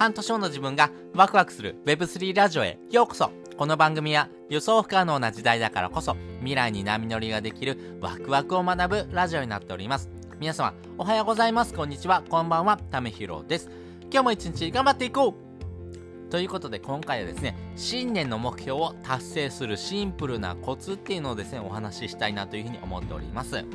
半年後の自分がワクワクする Web3 ラジオへようこそ。この番組は予想不可能な時代だからこそ未来に波乗りができるワクワクを学ぶラジオになっております。皆様おはようございます。こんにちは。こんばんは。ためひろです。今日も一日頑張っていこう。ということで今回はですね新年の目標を達成するシンプルなコツっていうのをですねお話ししたいなというふうに思っております。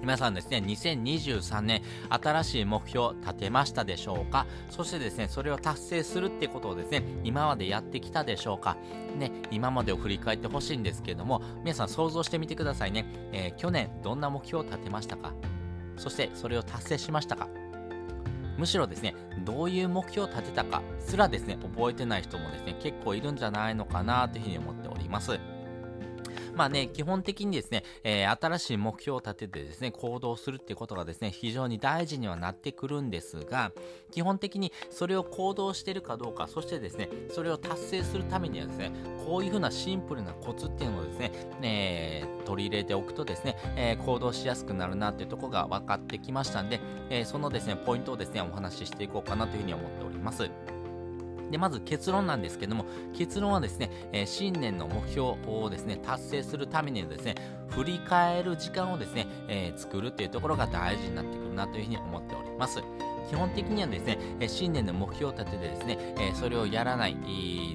皆さんですね、2023年、新しい目標を立てましたでしょうか？そしてですね、それを達成するってことをですね、今までやってきたでしょうか？ね、今までを振り返ってほしいんですけれども、皆さん想像してみてくださいね。えー、去年、どんな目標を立てましたか？そして、それを達成しましたか？むしろですね、どういう目標を立てたかすらですね、覚えてない人もですね、結構いるんじゃないのかなというふうに思っております。まあね、基本的にですね、えー、新しい目標を立ててですね、行動するっていうことがですね、非常に大事にはなってくるんですが、基本的にそれを行動してるかどうか、そしてですね、それを達成するためにはですね、こういうふうなシンプルなコツっていうのをですね、えー、取り入れておくとですね、えー、行動しやすくなるなっていうとこが分かってきましたんで、えそのですね、ポイントをですね、お話ししていこうかなというふうに思っております。で、まず結論なんですけども、結論はですね、えー、新年の目標をですね、達成するためにですね、振り返る時間をですね、えー、作るっていうところが大事になってくるなというふうに思っております。基本的にはですね、え新年の目標を立ててですね、えそれをやらない、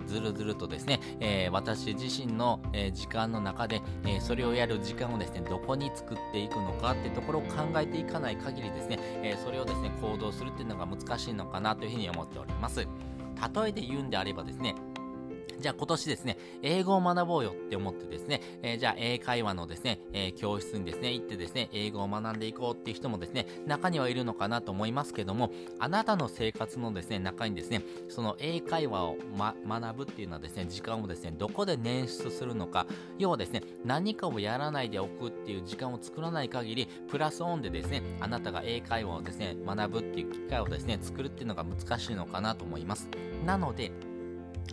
ずるずるとですね、え私自身の、え時間の中で、えそれをやる時間をですね、どこに作っていくのかっていうところを考えていかない限りですね、えそれをですね、行動するっていうのが難しいのかなというふうに思っております。例えで言うんであればですね、じゃあ今年ですね、英語を学ぼうよって思ってですね、えー、じゃあ英会話のですね、えー、教室にですね、行ってですね、英語を学んでいこうっていう人もですね、中にはいるのかなと思いますけども、あなたの生活のですね、中にですね、その英会話を、ま、学ぶっていうのはですね、時間をですね、どこで捻出するのか、要はですね、何かをやらないでおくっていう時間を作らない限り、プラスオンでですね、あなたが英会話をですね、学ぶっていう機会をですね、作るっていうのが難しいのかなと思います。なので、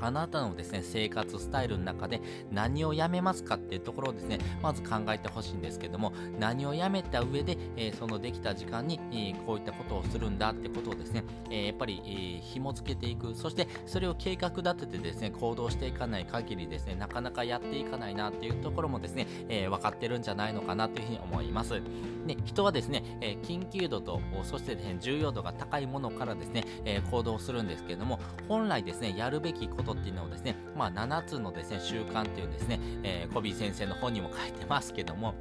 あなたのですね、生活スタイルの中で何をやめますかっていうところをですね、まず考えてほしいんですけども、何をやめた上で、えー、そのできた時間に、えー、こういったことをするんだってことをですね、えー、やっぱり、えー、紐付けていく、そしてそれを計画立ててですね、行動していかない限りですね、なかなかやっていかないなっていうところもですね、え、分かってるんじゃないのかなというふうに思います。で、人はですね、え、緊急度と、そしてね、重要度が高いものからですね、え、行動するんですけども、本来ですね、やるべきことことっていうのをですね、まあ、7つのですね、習慣っていうですね、えー、コビー先生の本にも書いてますけども、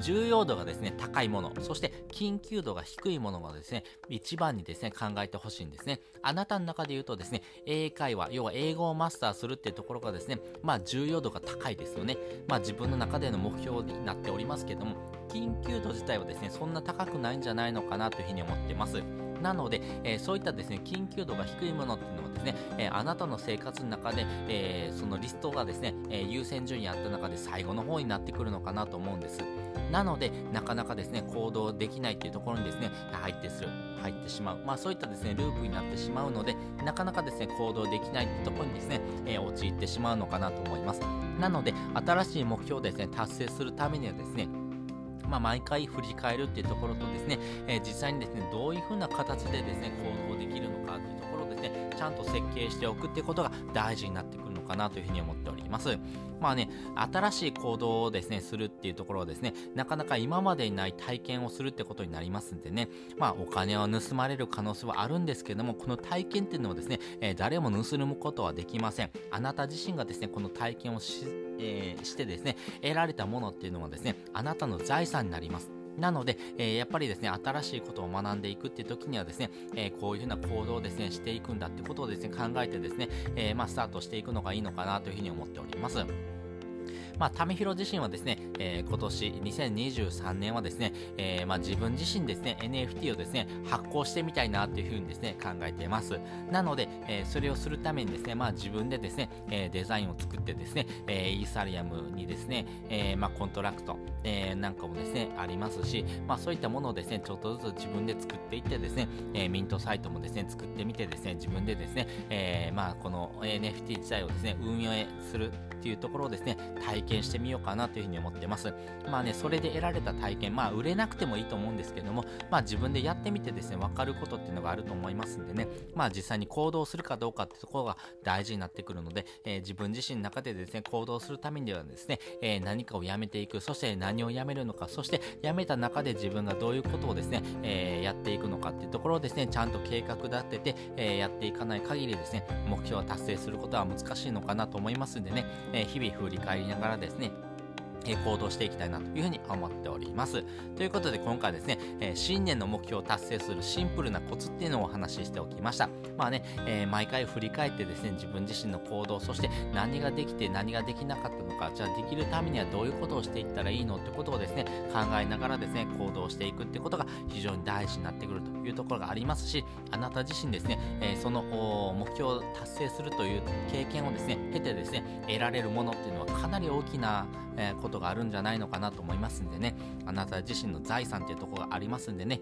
重要度がですね、高いもの、そして緊急度が低いものがですね、一番にですね、考えてほしいんですね。あなたの中で言うとですね、英会話、要は英語をマスターするっていうところがですね、まあ重要度が高いですよね。まあ自分の中での目標になっておりますけども、緊急度自体はですね、そんな高くないんじゃないのかなというふうに思ってます。なので、えー、そういったですね、緊急度が低いものっていうのはですね、えー、あなたの生活の中で、えー、そのリストがですね、え優先順位あった中で最後の方になってくるのかなと思うんです。なので、なかなかですね、行動できないっていうところにですね、入ってする、入ってしまう。まあそういったですね、ループになってしまうので、なかなかですね、行動できないってところにですね、え陥ってしまうのかなと思います。なので、新しい目標をですね、達成するためにはですね、まあ、毎回振り返るっていうところとですね、えー、実際にですね、どういうふうな形でですね、行動できるのかっていうところをですね、ちゃんと設計しておくっていうことが大事になってきますかなというふうに思っております。まあね、新しい行動をですね、するっていうところはですね、なかなか今までにない体験をするってことになりますんでね、まあお金を盗まれる可能性はあるんですけども、この体験っていうのはですね、えー、誰も盗むことはできません。あなた自身がですね、この体験をし、えー、してですね、得られたものっていうのはですね、あなたの財産になります。なので、えー、やっぱりですね、新しいことを学んでいくっていう時にはですね、えー、こういうふうな行動をですね、していくんだってことをですね、考えてですね、えー、まあ、スタートしていくのがいいのかなというふうに思っております。まあ、ためひろ自身はですね、えー、今年2023年はですね、えー、まあ、自分自身ですね、NFT をですね、発行してみたいなというふうにですね、考えています。なので、えー、それをするためにですね、まあ、自分でですね、えデザインを作ってですね、えイーサリアムにですね、えまあ、コントラクト、えなんかもですね、ありますし、まあ、そういったものをですね、ちょっとずつ自分で作っていってですね、えミントサイトもですね、作ってみてですね、自分でですね、えまあ、この NFT 自体をですね、運用するっていうところをですね、体験してみようかなというふうに思ってます。まあね、それで得られた体験、まあ売れなくてもいいと思うんですけども、まあ自分でやってみてですね、わかることっていうのがあると思いますんでね、まあ実際に行動するかどうかってところが大事になってくるので、えー、自分自身の中でですね、行動するためにはですね、えー、何かをやめていく、そして何をやめるのか、そしてやめた中で自分がどういうことをですね、えー、やっていくのかっていうところをですね、ちゃんと計画立てて、えやっていかない限りですね、目標を達成することは難しいのかなと思いますんでね、え日々振り返りながらですね、え行動していきたいなというふうに思っております。ということで今回ですね、え新年の目標を達成するシンプルなコツっていうのをお話ししておきました。まあね、えー、毎回振り返ってですね、自分自身の行動、そして何ができて何ができなかったのか、じゃあできるためにはどういうことをしていったらいいのってことをですね、考えながらですね、行動していくってことが非常に大事になってくるというところがありますし、あなた自身ですね、えー、その目標を達成するという経験をですね、経てですね、得られるものっていうのはかなり大きな、えー、ことがあるんじゃないのかなと思いますんでね、あなた自身の財産っていうところがありますんでね、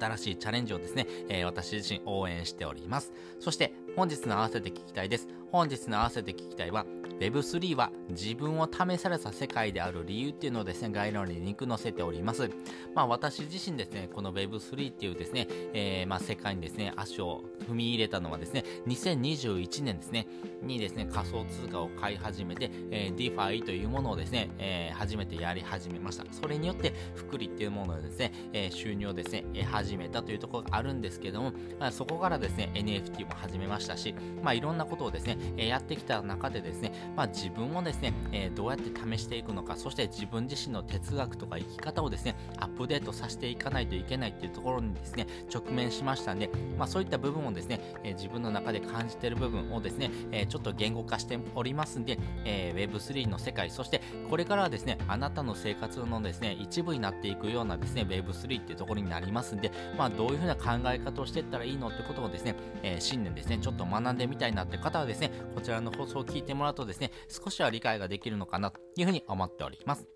新しいチャレンジをですね、えー、私自身応援しております。そして本日の合わせて聞きたいです。本日の合わせて聞きたいは、Web3 は自分を試された世界である理由っていうのをですね、概要欄にリンク載せております。まあ私自身ですね、この Web3 っていうですね、えー、まあ世界にですね、足を踏み入れたのはですね、2021年ですね、にですね、仮想通貨を買い始めて、えー、DeFi というものをですね、えー、初めてやり始めました。それによって、福利っていうものをですね、えー、収入をですね、得始めたというところがあるんですけども、まあ、そこからですね、NFT も始めましたし、まあいろんなことをですね、えやってきた中でですね、まあ、自分をですね、えー、どうやって試していくのか、そして自分自身の哲学とか生き方をですね、アップデートさせていかないといけないっていうところにですね、直面しましたんで、まあ、そういった部分をですね、えー、自分の中で感じている部分をですね、え、ちょっと言語化しておりますんで、え Web3 の世界、そしてこれからはですね、あなたの生活のですね、一部になっていくようなですね、Web3 っていうところになりますんで、まあ、どういうふうな考え方をしていったらいいのってことをですね、え新年ですね、ちょっと学んでみたいなって方はですね、こちらの放送を聞いてもらうととですね、少しは理解ができるのかなというふうに思っております。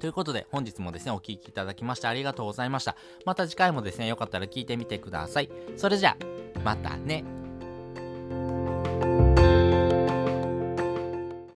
ということで、本日もですね、お聴きいただきましてありがとうございました。また次回もですね、よかったら聞いてみてください。それじゃあ、またね。